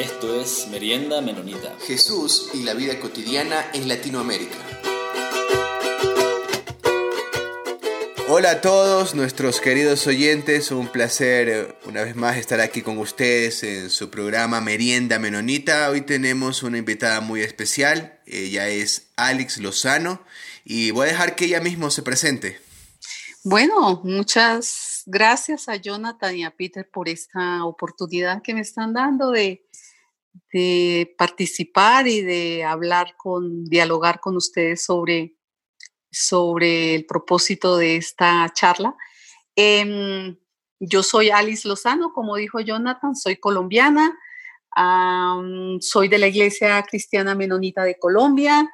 Esto es Merienda Menonita. Jesús y la vida cotidiana en Latinoamérica. Hola a todos nuestros queridos oyentes, un placer eh, una vez más estar aquí con ustedes en su programa Merienda Menonita. Hoy tenemos una invitada muy especial, ella es Alex Lozano y voy a dejar que ella mismo se presente. Bueno, muchas gracias a Jonathan y a Peter por esta oportunidad que me están dando de, de participar y de hablar con, dialogar con ustedes sobre sobre el propósito de esta charla. Em, yo soy Alice Lozano, como dijo Jonathan, soy colombiana, soy de la Iglesia Cristiana Menonita de Colombia,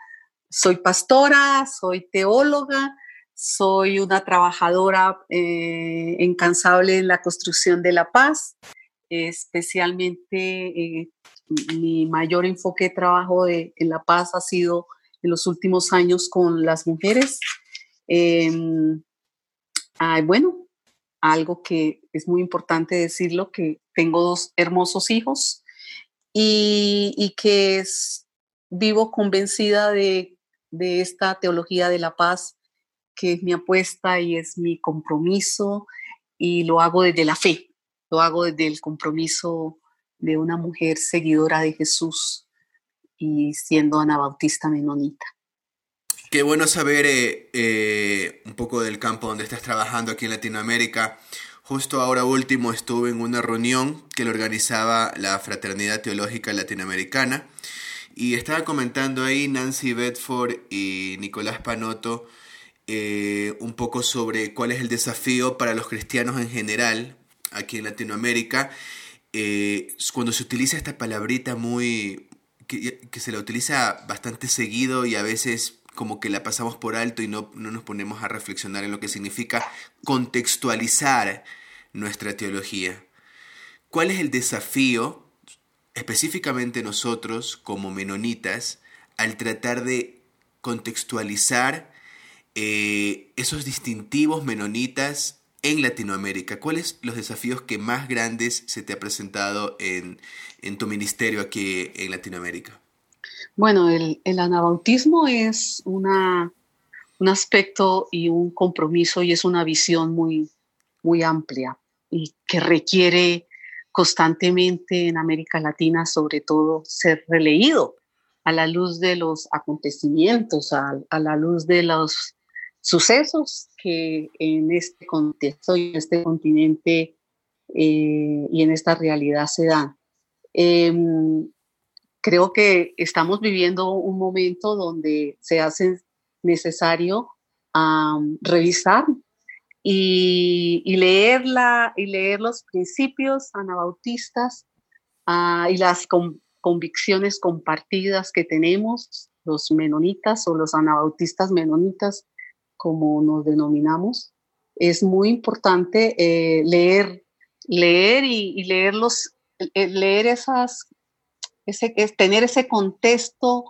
soy pastora, soy teóloga, soy una trabajadora eh, incansable en la construcción de la paz, especialmente eh, mi mayor enfoque de trabajo en la paz ha sido en los últimos años con las mujeres. Em, bueno, algo que es muy importante decirlo, que tengo dos hermosos hijos y, que es, vivo convencida de, de esta teología de la paz, que es mi apuesta y es mi compromiso y lo hago desde la fe, lo hago desde el compromiso de una mujer seguidora de Jesús y siendo anabautista menonita. Qué bueno saber eh, eh, un poco del campo donde estás trabajando aquí en Latinoamérica. Justo ahora último estuve en una reunión que lo organizaba la Fraternidad Teológica Latinoamericana y estaba comentando ahí Nancy Bedford y Nicolás Panotto eh, un poco sobre cuál es el desafío para los cristianos en general aquí en Latinoamérica. Cuando se utiliza esta palabrita muy, que, se la utiliza bastante seguido y a veces como que la pasamos por alto y no, no nos ponemos a reflexionar en lo que significa contextualizar nuestra teología. ¿Cuál es el desafío, específicamente nosotros como menonitas, al tratar de contextualizar eh, esos distintivos menonitas en Latinoamérica? ¿Cuáles los desafíos que más grandes se te ha presentado en, en tu ministerio aquí en Latinoamérica? Bueno, el, anabautismo es una, un aspecto y un compromiso y es una visión muy, muy amplia y que requiere constantemente en América Latina, sobre todo, ser releído a la luz de los acontecimientos, a, la luz de los sucesos que en este contexto y en este continente eh, y en esta realidad se dan. Em, creo que estamos viviendo un momento donde se hace necesario revisar y, leerla, y leer los principios anabautistas ah, y las convicciones compartidas que tenemos, los menonitas o los anabautistas menonitas, como nos denominamos. Es muy importante eh, leer, leer y, leer eh, leer esas, ese, es tener ese contexto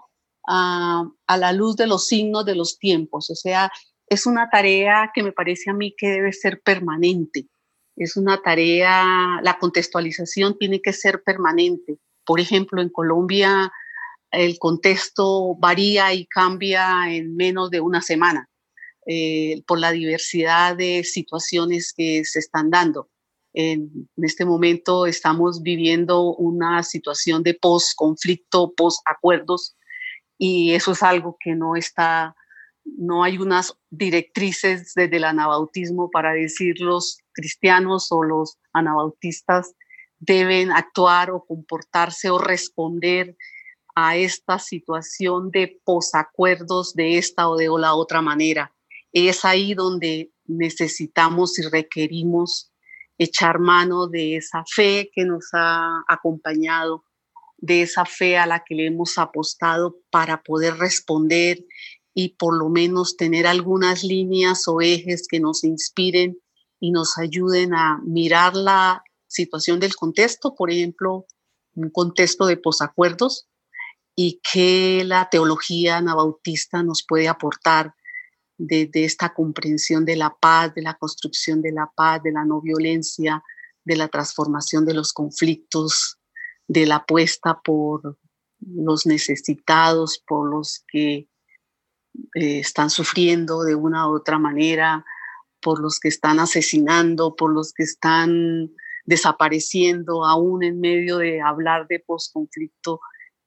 ah, a la luz de los signos de los tiempos. O sea, es una tarea que me parece a mí que debe ser permanente. Es una tarea, la contextualización tiene que ser permanente. Por ejemplo, en Colombia el contexto varía y cambia en menos de una semana eh, por la diversidad de situaciones que se están dando. En, este momento estamos viviendo una situación de post-conflicto, post-acuerdos, y eso es algo que no está, no hay unas directrices desde el anabautismo para decir los cristianos o los anabautistas deben actuar o comportarse o responder a esta situación de posacuerdos de esta o de la otra manera. Es ahí donde necesitamos y requerimos echar mano de esa fe que nos ha acompañado, de esa fe a la que le hemos apostado para poder responder y por lo menos tener algunas líneas o ejes que nos inspiren y nos ayuden a mirar la situación del contexto, por ejemplo, un contexto de posacuerdos y que la teología anabautista nos puede aportar de, esta comprensión de la paz, de la construcción de la paz, de la no violencia, de la transformación de los conflictos, de la apuesta por los necesitados, por los que eh, están sufriendo de una u otra manera, por los que están asesinando, por los que están desapareciendo, aún en medio de hablar de posconflicto,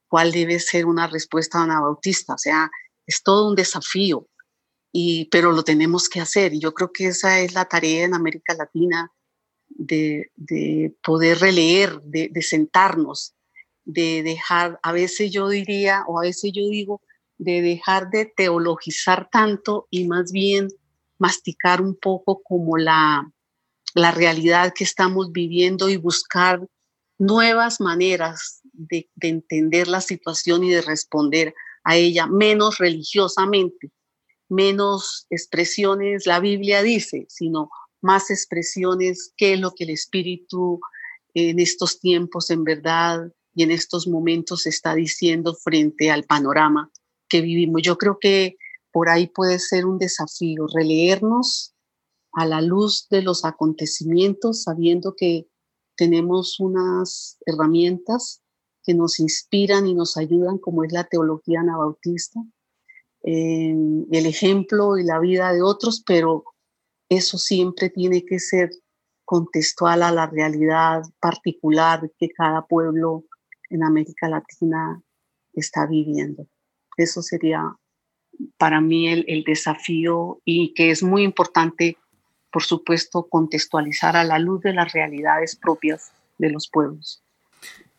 cuál debe ser una respuesta anabautista. O sea, es todo un desafío, y, pero lo tenemos que hacer. Y yo creo que esa es la tarea en América Latina, de, de poder releer, de, sentarnos, de dejar, a veces yo diría, o a veces yo digo, de dejar de teologizar tanto y más bien masticar un poco como la, la realidad que estamos viviendo y buscar nuevas maneras de, entender la situación y de responder a ella, menos religiosamente, menos expresiones, la Biblia dice, sino más expresiones, qué es lo que el Espíritu en estos tiempos en verdad y en estos momentos está diciendo frente al panorama que vivimos. Yo creo que por ahí puede ser un desafío, releernos a la luz de los acontecimientos, sabiendo que tenemos unas herramientas que nos inspiran y nos ayudan, como es la teología anabautista, eh, el ejemplo y la vida de otros, pero eso siempre tiene que ser contextual a la realidad particular que cada pueblo en América Latina está viviendo. Eso sería para mí el, desafío y que es muy importante, por supuesto, contextualizar a la luz de las realidades propias de los pueblos.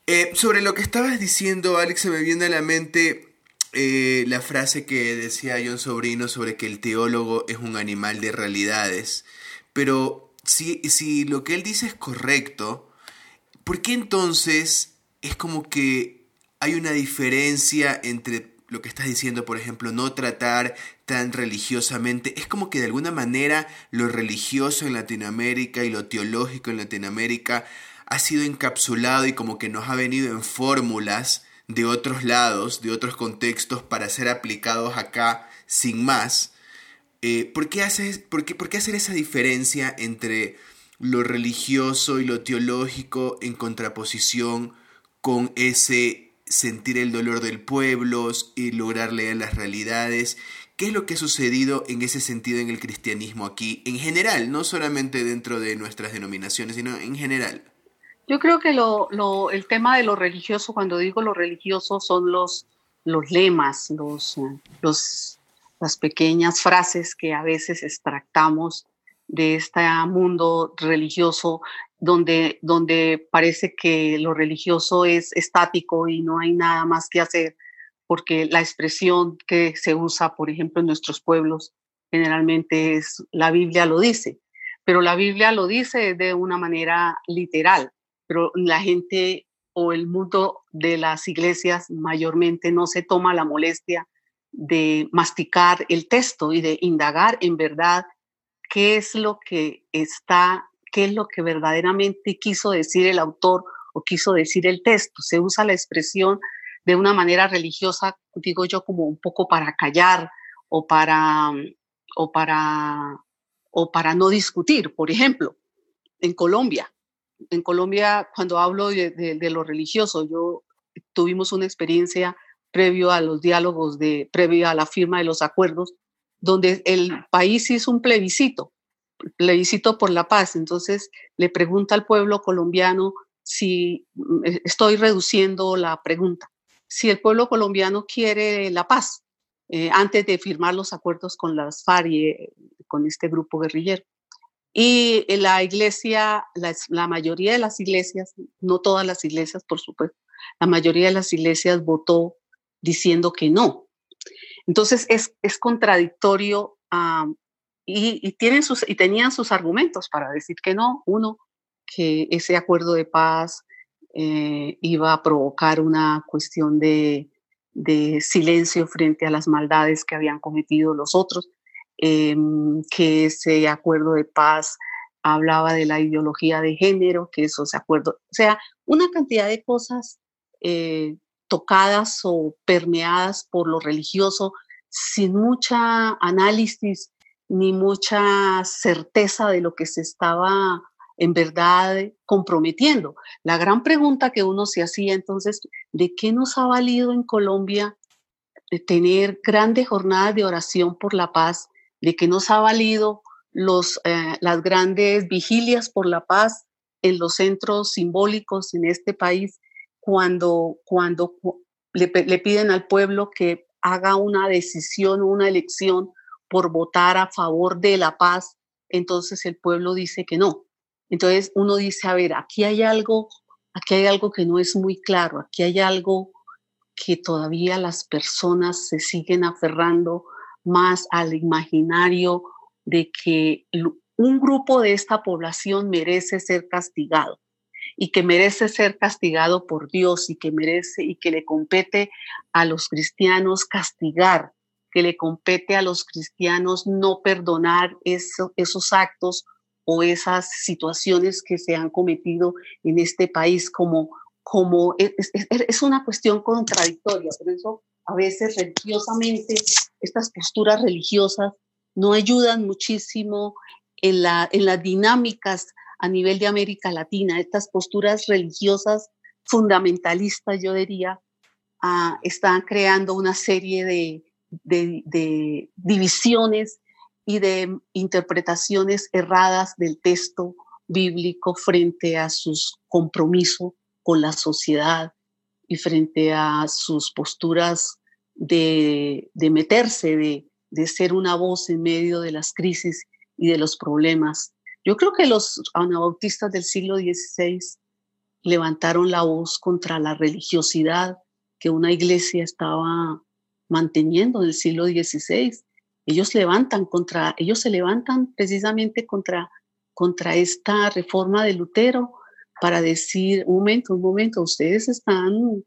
Eh, sobre lo que estabas diciendo, Alex, se me viene a la mente eh, la frase que decía John Sobrino sobre que el teólogo es un animal de realidades. Pero si, si lo que él dice es correcto, ¿por qué entonces es como que hay una diferencia entre lo que estás diciendo, por ejemplo, no tratar tan religiosamente, es como que de alguna manera lo religioso en Latinoamérica y lo teológico en Latinoamérica ha sido encapsulado y como que nos ha venido en fórmulas de otros lados, de otros contextos para ser aplicados acá sin más. Eh, ¿por, qué por, qué, ¿Por qué hacer esa diferencia entre lo religioso y lo teológico en contraposición con ese sentir el dolor del pueblo y lograr leer las realidades? ¿Qué es lo que ha sucedido en ese sentido en el cristianismo aquí, en general, no solamente dentro de nuestras denominaciones, sino en general? Yo creo que lo, lo, el tema de lo religioso, cuando digo lo religioso, son los, los lemas, los, los, las pequeñas frases que a veces extractamos de este mundo religioso donde, donde parece que lo religioso es estático y no hay nada más que hacer, porque la expresión que se usa, por ejemplo, en nuestros pueblos, generalmente es, la Biblia lo dice, pero la Biblia lo dice de una manera literal pero la gente o el mundo de las iglesias mayormente no se toma la molestia de masticar el texto y de indagar en verdad qué es lo que está, qué es lo que verdaderamente quiso decir el autor o quiso decir el texto. Se usa la expresión de una manera religiosa, digo yo, como un poco para callar o para, o para, o para no discutir. Por ejemplo, en Colombia, en Colombia, cuando hablo de, lo religioso, yo tuvimos una experiencia previo a los diálogos, de, previo a la firma de los acuerdos, donde el país hizo un plebiscito, plebiscito por la paz. Entonces le pregunta al pueblo colombiano si mm, eh, estoy reduciendo la pregunta, si el pueblo colombiano quiere la paz eh, antes de firmar los acuerdos con las FARC y eh, con este grupo guerrillero. Y la iglesia, la, mayoría de las iglesias, no todas las iglesias, por supuesto, la mayoría de las iglesias votó diciendo que no. Entonces es, es contradictorio y, tienen sus, y tenían sus argumentos para decir que no. Uno, que ese acuerdo de paz eh, iba a provocar una cuestión de, de silencio frente a las maldades que habían cometido los otros. Em, que ese acuerdo de paz hablaba de la ideología de género, que esos acuerdos, o sea, una cantidad de cosas eh, tocadas o permeadas por lo religioso sin mucha análisis ni mucha certeza de lo que se estaba en verdad comprometiendo. La gran pregunta que uno se hacía entonces, ¿de qué nos ha valido en Colombia tener grandes jornadas de oración por la paz? ¿De qué nos ha valido los, eh, las grandes vigilias por la paz en los centros simbólicos en este país cuando, cuando le, le piden al pueblo que haga una decisión, una elección por votar a favor de la paz, entonces el pueblo dice que no. Entonces uno dice, a ver, aquí hay algo, aquí hay algo que no es muy claro, aquí hay algo que todavía las personas se siguen aferrando más al imaginario de que un grupo de esta población merece ser castigado y que merece ser castigado por Dios y que merece y que le compete a los cristianos castigar, que le compete a los cristianos no perdonar esos actos o esas situaciones que se han cometido en este país como, como es, es, una cuestión contradictoria. Por eso a veces religiosamente estas posturas religiosas no ayudan muchísimo en, la, en las dinámicas a nivel de América Latina. Estas posturas religiosas fundamentalistas, yo diría, uh, están creando una serie de, de, divisiones y de interpretaciones erradas del texto bíblico frente a sus compromisos con la sociedad y frente a sus posturas de, meterse, de, de, ser una voz en medio de las crisis y de los problemas. Yo creo que los anabautistas del siglo XVI levantaron la voz contra la religiosidad que una iglesia estaba manteniendo en el siglo XVI ellos levantan contra, ellos se levantan precisamente contra, contra esta reforma de Lutero para decir, un momento, un momento, ustedes están,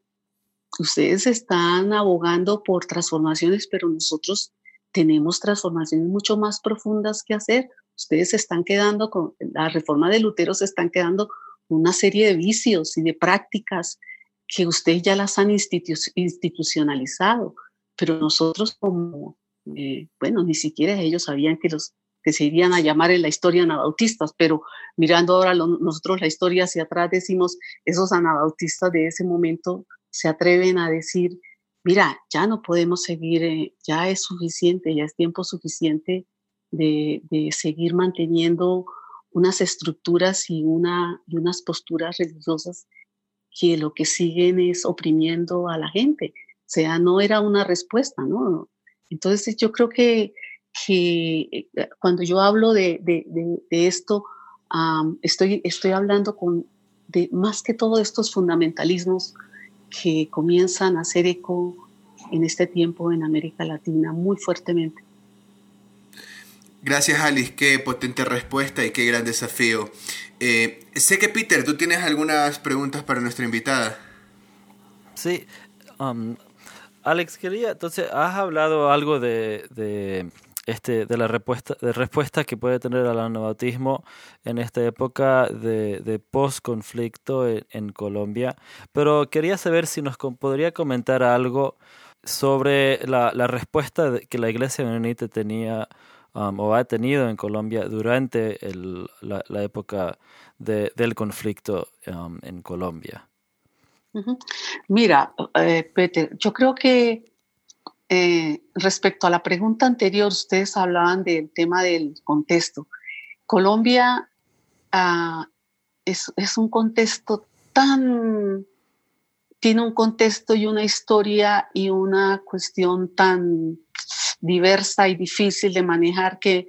ustedes están abogando por transformaciones, pero nosotros tenemos transformaciones mucho más profundas que hacer. Ustedes se están quedando con, la reforma de Lutero se están quedando una serie de vicios y de prácticas que ustedes ya las han institucionalizado, pero nosotros como, eh, bueno, ni siquiera ellos sabían que los que se irían a llamar en la historia anabautistas, pero mirando ahora nosotros la historia hacia atrás decimos, esos anabautistas de ese momento se atreven a decir, mira, ya no podemos seguir, eh, ya es suficiente, ya es tiempo suficiente de, de seguir manteniendo unas estructuras y, una, y unas posturas religiosas que lo que siguen es oprimiendo a la gente. O sea, no era una respuesta, ¿no? Entonces yo creo que, que eh, cuando yo hablo de, de, de, esto, estoy, estoy hablando con, de más que todo estos fundamentalismos que comienzan a hacer eco en este tiempo en América Latina muy fuertemente. Gracias Alice, qué potente respuesta y qué gran desafío. Eh, sé que Peter, tú tienes algunas preguntas para nuestra invitada. Sí, um, Alex, quería, entonces, has hablado algo de, de, este, de la respuesta, de respuesta que puede tener al anabautismo en esta época de, de post-conflicto en, Colombia, pero quería saber si nos podría comentar algo sobre la, la respuesta que la iglesia menonita tenía um, o ha tenido en Colombia durante el, la, época de, del conflicto um, en Colombia. Mira, eh, Peter, yo creo que eh, respecto a la pregunta anterior, ustedes hablaban del tema del contexto. Colombia ah, es, es, un contexto tan, tiene un contexto y una historia y una cuestión tan diversa y difícil de manejar que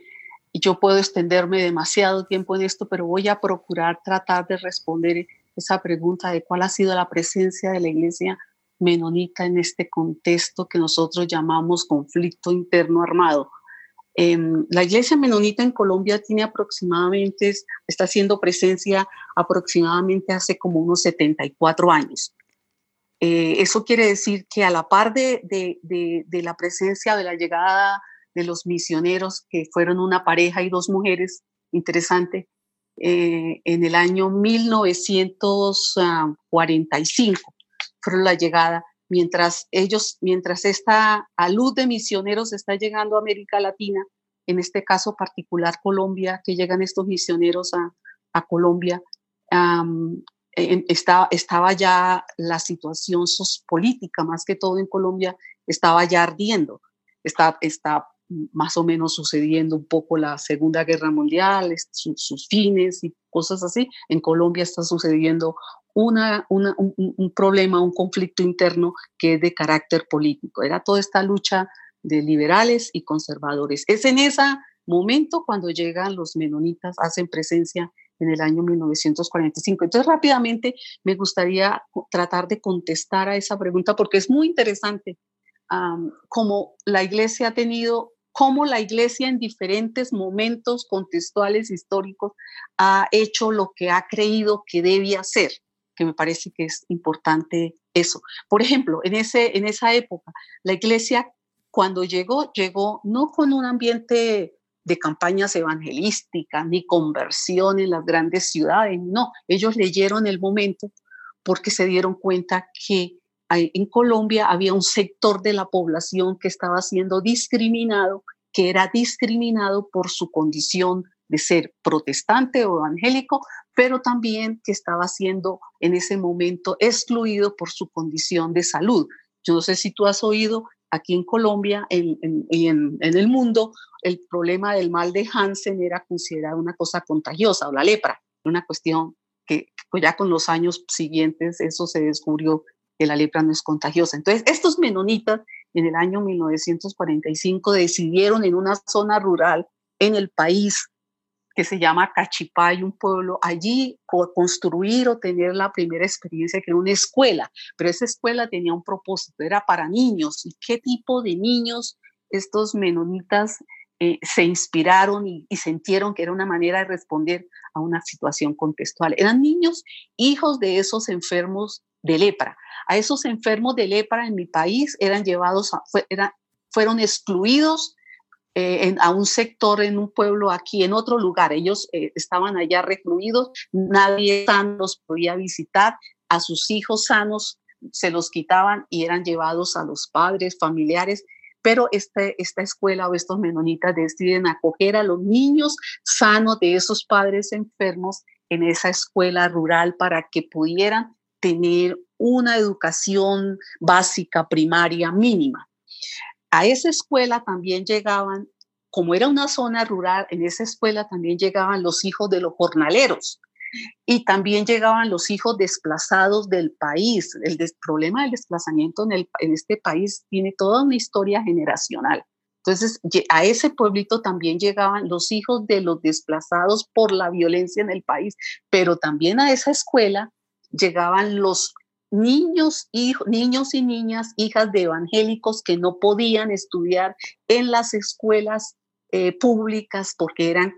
yo puedo extenderme demasiado tiempo en esto, pero voy a procurar tratar de responder esa pregunta de cuál ha sido la presencia de la iglesia menonita en este contexto que nosotros llamamos conflicto interno armado. Em, la iglesia menonita en Colombia tiene aproximadamente, está haciendo presencia aproximadamente hace como unos 74 años. Eh, eso quiere decir que a la par de, de, de, la presencia, de la llegada de los misioneros, que fueron una pareja y dos mujeres, interesante, eh, en el año 1945 fueron la llegada, mientras ellos, mientras esta a luz de misioneros está llegando a América Latina, en este caso particular Colombia, que llegan estos misioneros a, a Colombia, estaba, estaba ya la situación política, más que todo en Colombia, estaba ya ardiendo. Está, está más o menos sucediendo un poco la Segunda Guerra Mundial, sus, fines y cosas así. En Colombia está sucediendo una, un, un, problema, un conflicto interno que es de carácter político. Era toda esta lucha de liberales y conservadores. Es en ese momento cuando llegan los menonitas, hacen presencia en el año 1945. Entonces, rápidamente me gustaría tratar de contestar a esa pregunta porque es muy interesante cómo la iglesia ha tenido, cómo la iglesia en diferentes momentos contextuales históricos ha hecho lo que ha creído que debía hacer, que me parece que es importante eso. Por ejemplo, en, ese, en esa época, la iglesia cuando llegó, llegó no con un ambiente de campañas evangelísticas ni conversión en las grandes ciudades, no, ellos leyeron el momento porque se dieron cuenta que en Colombia había un sector de la población que estaba siendo discriminado, que era discriminado por su condición de ser protestante o evangélico, pero también que estaba siendo en ese momento excluido por su condición de salud. Yo no sé si tú has oído aquí en Colombia y en, el mundo, el problema del mal de Hansen era considerado una cosa contagiosa o la lepra, una cuestión que ya con los años siguientes eso se descubrió que la lepra no es contagiosa. Entonces, estos menonitas en el año 1945 decidieron en una zona rural en el país que se llama Cachipay, un pueblo, allí construir o tener la primera experiencia que era una escuela, pero esa escuela tenía un propósito, era para niños. ¿Y qué tipo de niños estos menonitas eh, se inspiraron y, y, sintieron que era una manera de responder a una situación contextual? Eran niños hijos de esos enfermos de lepra. A esos enfermos de lepra en mi país eran llevados, fueron excluidos eh, a un sector en un pueblo aquí, en otro lugar. Ellos eh, estaban allá recluidos, nadie los podía visitar, a sus hijos sanos se los quitaban y eran llevados a los padres, familiares. Pero este, esta escuela o estos menonitas deciden acoger a los niños sanos de esos padres enfermos en esa escuela rural para que pudieran tener una educación básica primaria mínima. A esa escuela también llegaban, como era una zona rural, en esa escuela también llegaban los hijos de los jornaleros y también llegaban los hijos desplazados del país. El problema del desplazamiento en, en este país tiene toda una historia generacional. Entonces, a ese pueblito también llegaban los hijos de los desplazados por la violencia en el país, pero también a esa escuela llegaban los niños, niños y niñas, hijas de evangélicos que no podían estudiar en las escuelas eh, públicas porque eran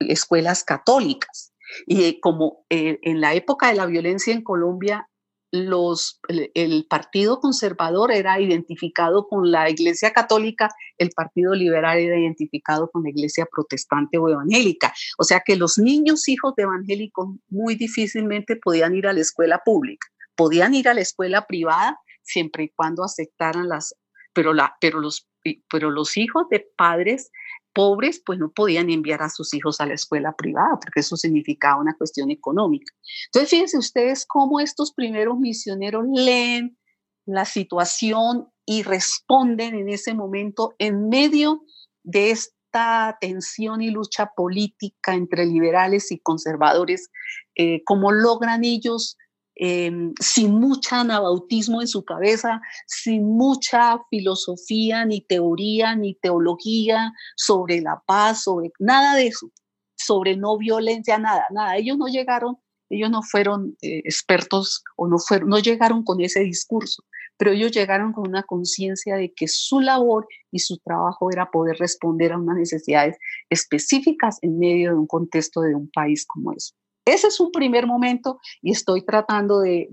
escuelas católicas. Y eh, como eh, en la época de la violencia en Colombia, los, el, Partido Conservador era identificado con la Iglesia Católica, el Partido Liberal era identificado con la Iglesia Protestante o Evangélica. O sea que los niños hijos de evangélicos muy difícilmente podían ir a la escuela pública podían ir a la escuela privada siempre y cuando aceptaran las, pero, la, pero, los, pero los hijos de padres pobres pues no podían enviar a sus hijos a la escuela privada porque eso significaba una cuestión económica. Entonces fíjense ustedes cómo estos primeros misioneros leen la situación y responden en ese momento en medio de esta tensión y lucha política entre liberales y conservadores, eh, cómo logran ellos Em, sin mucha anabautismo en su cabeza, sin mucha filosofía, ni teoría, ni teología sobre la paz, sobre nada de eso, sobre no violencia, nada, nada. Ellos no llegaron, ellos no fueron eh, expertos o no, fueron, no llegaron con ese discurso, pero ellos llegaron con una conciencia de que su labor y su trabajo era poder responder a unas necesidades específicas en medio de un contexto de un país como eso. Ese es un primer momento y estoy tratando de,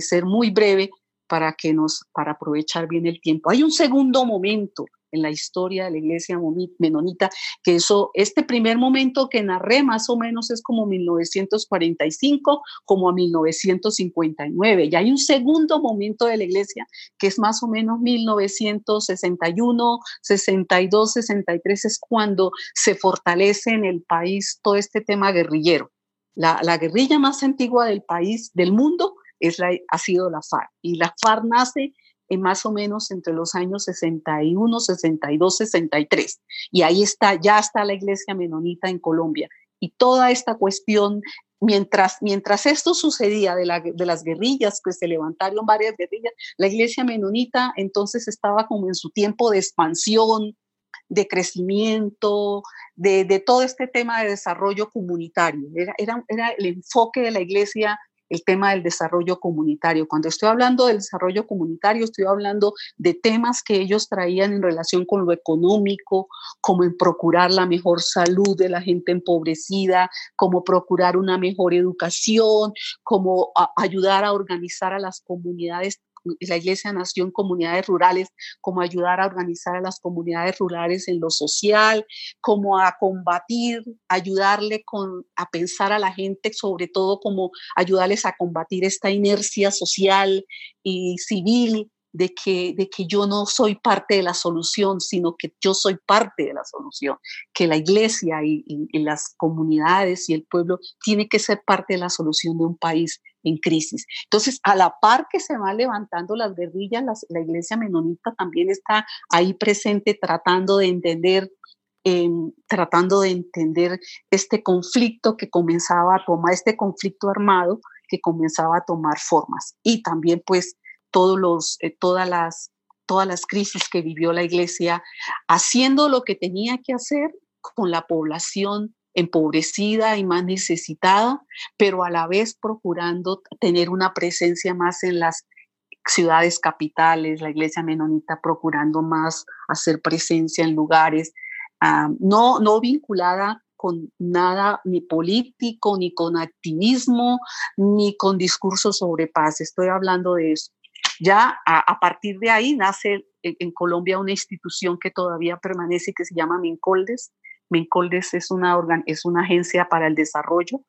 ser muy breve para, que nos, para aprovechar bien el tiempo. Hay un segundo momento en la historia de la iglesia menonita, que eso, este primer momento que narré más o menos es como 1945, como a 1959. Y hay un segundo momento de la iglesia que es más o menos 1961, 62, 63, es cuando se fortalece en el país todo este tema guerrillero La, la, guerrilla más antigua del país, del mundo, es la, ha sido la FARC. Y la FARC nace en más o menos entre los años 61, 62, 63. Y ahí está, ya está la iglesia menonita en Colombia. Y toda esta cuestión, mientras, mientras esto sucedía de, la, de las guerrillas, pues se levantaron varias guerrillas, la iglesia menonita entonces estaba como en su tiempo de expansión, de crecimiento, de, todo este tema de desarrollo comunitario. Era, era, era, el enfoque de la iglesia el tema del desarrollo comunitario. Cuando estoy hablando del desarrollo comunitario, estoy hablando de temas que ellos traían en relación con lo económico, como en procurar la mejor salud de la gente empobrecida, como procurar una mejor educación, como ayudar a organizar a las comunidades la Iglesia nació en comunidades rurales, como ayudar a organizar a las comunidades rurales en lo social, como a combatir, ayudarle a pensar a la gente, sobre todo como ayudarles a combatir esta inercia social y civil de que, de que yo no soy parte de la solución, sino que yo soy parte de la solución, que la iglesia y, y, las comunidades y el pueblo tiene que ser parte de la solución de un país en crisis. Entonces, a la par que se van levantando las guerrillas, la iglesia menonita también está ahí presente tratando de entender eh, tratando de entender este conflicto que comenzaba a tomar, este conflicto armado que comenzaba a tomar formas. Y también pues todos los, eh, todas, las, todas las crisis que vivió la iglesia, haciendo lo que tenía que hacer con la población empobrecida y más necesitada, pero a la vez procurando tener una presencia más en las ciudades capitales, la iglesia menonita procurando más hacer presencia en lugares, ah, no, no vinculada con nada ni político, ni con activismo, ni con discursos sobre paz. Estoy hablando de eso. Ya a, partir de ahí nace en, Colombia una institución que todavía permanece que se llama Mincoldes, Mencoldes es una, es una agencia para el desarrollo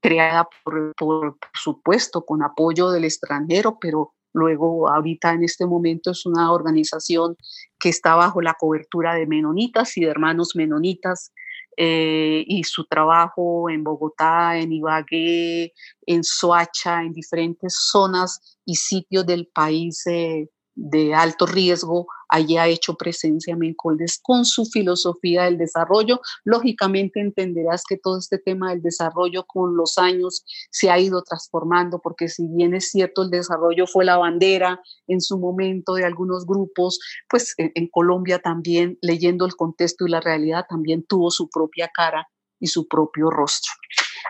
creada por, por, supuesto con apoyo del extranjero, pero luego ahorita en este momento es una organización que está bajo la cobertura de menonitas y de hermanos menonitas eh, y su trabajo en Bogotá, en Ibagué, en Soacha, en diferentes zonas y sitios del país eh, de alto riesgo allí ha hecho presencia Mencoldes con su filosofía del desarrollo. Lógicamente entenderás que todo este tema del desarrollo con los años se ha ido transformando, porque si bien es cierto el desarrollo fue la bandera en su momento de algunos grupos, pues en, Colombia también, leyendo el contexto y la realidad, también tuvo su propia cara y su propio rostro.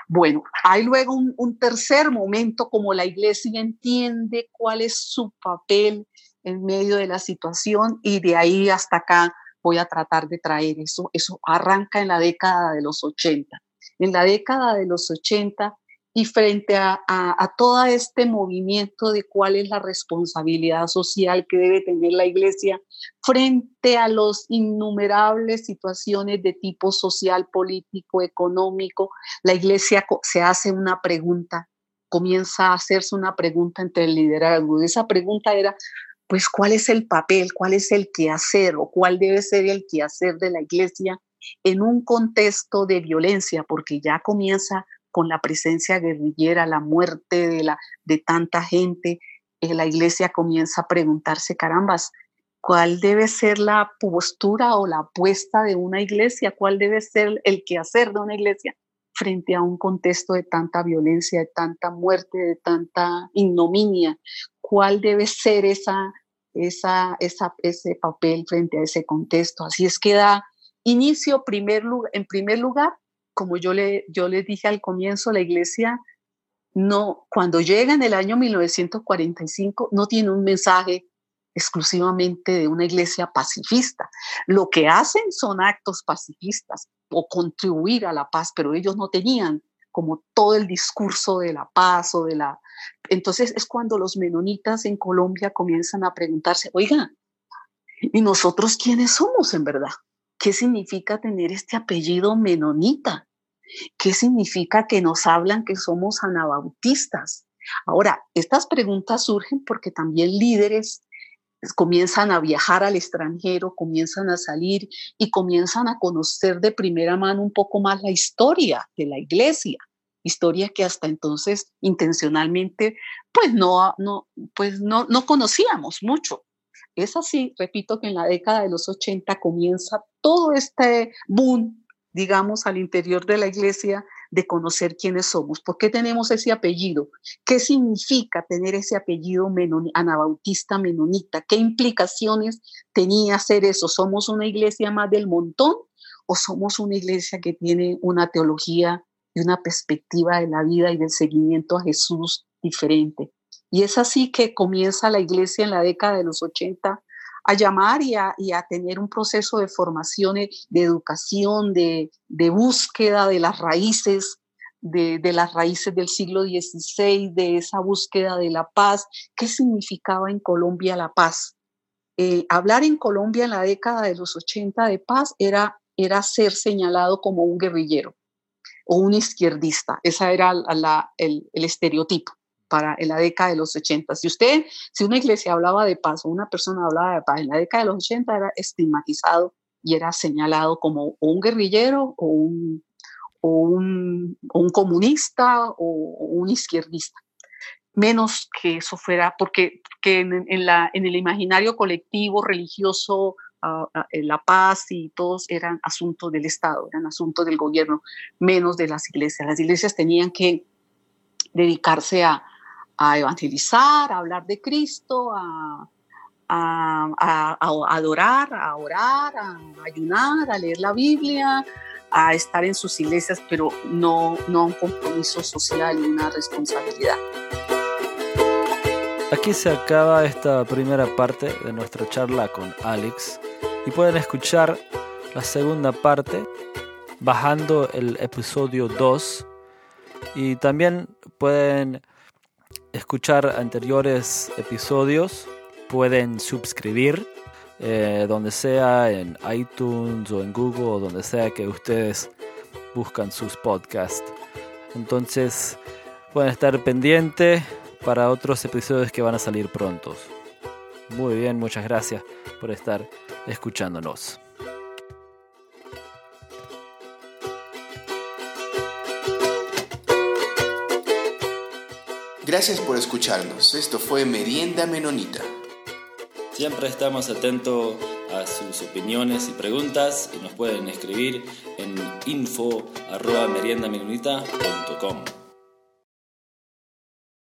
Bueno, hay luego un tercer momento como la iglesia entiende cuál es su papel en medio de la situación y de ahí hasta acá voy a tratar de traer eso. Eso arranca en la década de los 80. En la década de los 80 y frente a, a, todo este movimiento de cuál es la responsabilidad social que debe tener la iglesia frente a las innumerables situaciones de tipo social, político, económico, la iglesia se hace una pregunta, comienza a hacerse una pregunta entre el liderazgo. Esa pregunta era, pues cuál es el papel, cuál es el quehacer o cuál debe ser el quehacer de la iglesia en un contexto de violencia, porque ya comienza con la presencia guerrillera, la muerte de, de tanta gente, eh, la iglesia comienza a preguntarse, carambas, ¿cuál debe ser la postura o la apuesta de una iglesia? ¿Cuál debe ser el quehacer de una iglesia frente a un contexto de tanta violencia, de tanta muerte, de tanta ignominia? cuál debe ser esa, esa, ese papel frente a ese contexto. Así es que da inicio primer, en primer lugar, como yo le, yo les dije al comienzo, la iglesia no, cuando llega en el año 1945, no tiene un mensaje exclusivamente de una iglesia pacifista. Lo que hacen son actos pacifistas o contribuir a la paz, pero ellos no tenían como todo el discurso de la paz o de la... Entonces es cuando los menonitas en Colombia comienzan a preguntarse, oiga, ¿y nosotros quiénes somos en verdad? ¿Qué significa tener este apellido menonita? ¿Qué significa que nos hablan que somos anabautistas? Ahora, estas preguntas surgen porque también líderes comienzan a viajar al extranjero, comienzan a salir y comienzan a conocer de primera mano un poco más la historia de la iglesia historia que hasta entonces intencionalmente pues no, no, pues no, no conocíamos mucho. Es así, repito que en la década de los 80 comienza todo este boom, digamos, al interior de la iglesia de conocer quiénes somos, por qué tenemos ese apellido, qué significa tener ese apellido anabautista menonita, qué implicaciones tenía ser eso, somos una iglesia más del montón o somos una iglesia que tiene una teología y una perspectiva de la vida y del seguimiento a Jesús diferente. Y es así que comienza la iglesia en la década de los 80 a llamar y a, tener un proceso de formación, de educación, de, búsqueda de las raíces, de, las raíces del siglo XVI, de esa búsqueda de la paz. ¿Qué significaba en Colombia la paz? Eh, hablar en Colombia en la década de los 80 de paz era, era ser señalado como un guerrillero o un izquierdista. Ese era el estereotipo para en la década de los 80. Si usted, si una iglesia hablaba de paz o una persona hablaba de paz en la década de los 80 era estigmatizado y era señalado como un guerrillero o un, o un, un comunista o, un izquierdista. Menos que eso fuera, porque que en, la, en el imaginario colectivo religioso ah, la paz y todos eran asuntos del Estado, eran asuntos del gobierno, menos de las iglesias. Las iglesias tenían que dedicarse a, a evangelizar, a hablar de Cristo, a, adorar, a orar, a ayunar, a leer la Biblia, a estar en sus iglesias, pero no, no un compromiso social y una responsabilidad. Aquí se acaba esta primera parte de nuestra charla con Alex y pueden escuchar la segunda parte bajando el episodio 2 y también pueden escuchar anteriores episodios, pueden suscribir eh, donde sea, en iTunes o en Google o donde sea que ustedes buscan sus podcasts. Entonces pueden estar pendientes para otros episodios que van a salir prontos. Muy bien, muchas gracias por estar escuchándonos. Gracias por escucharnos. Esto fue Merienda Menonita. Siempre estamos atentos a sus opiniones y preguntas y nos pueden escribir en info.meriendamenonita.com.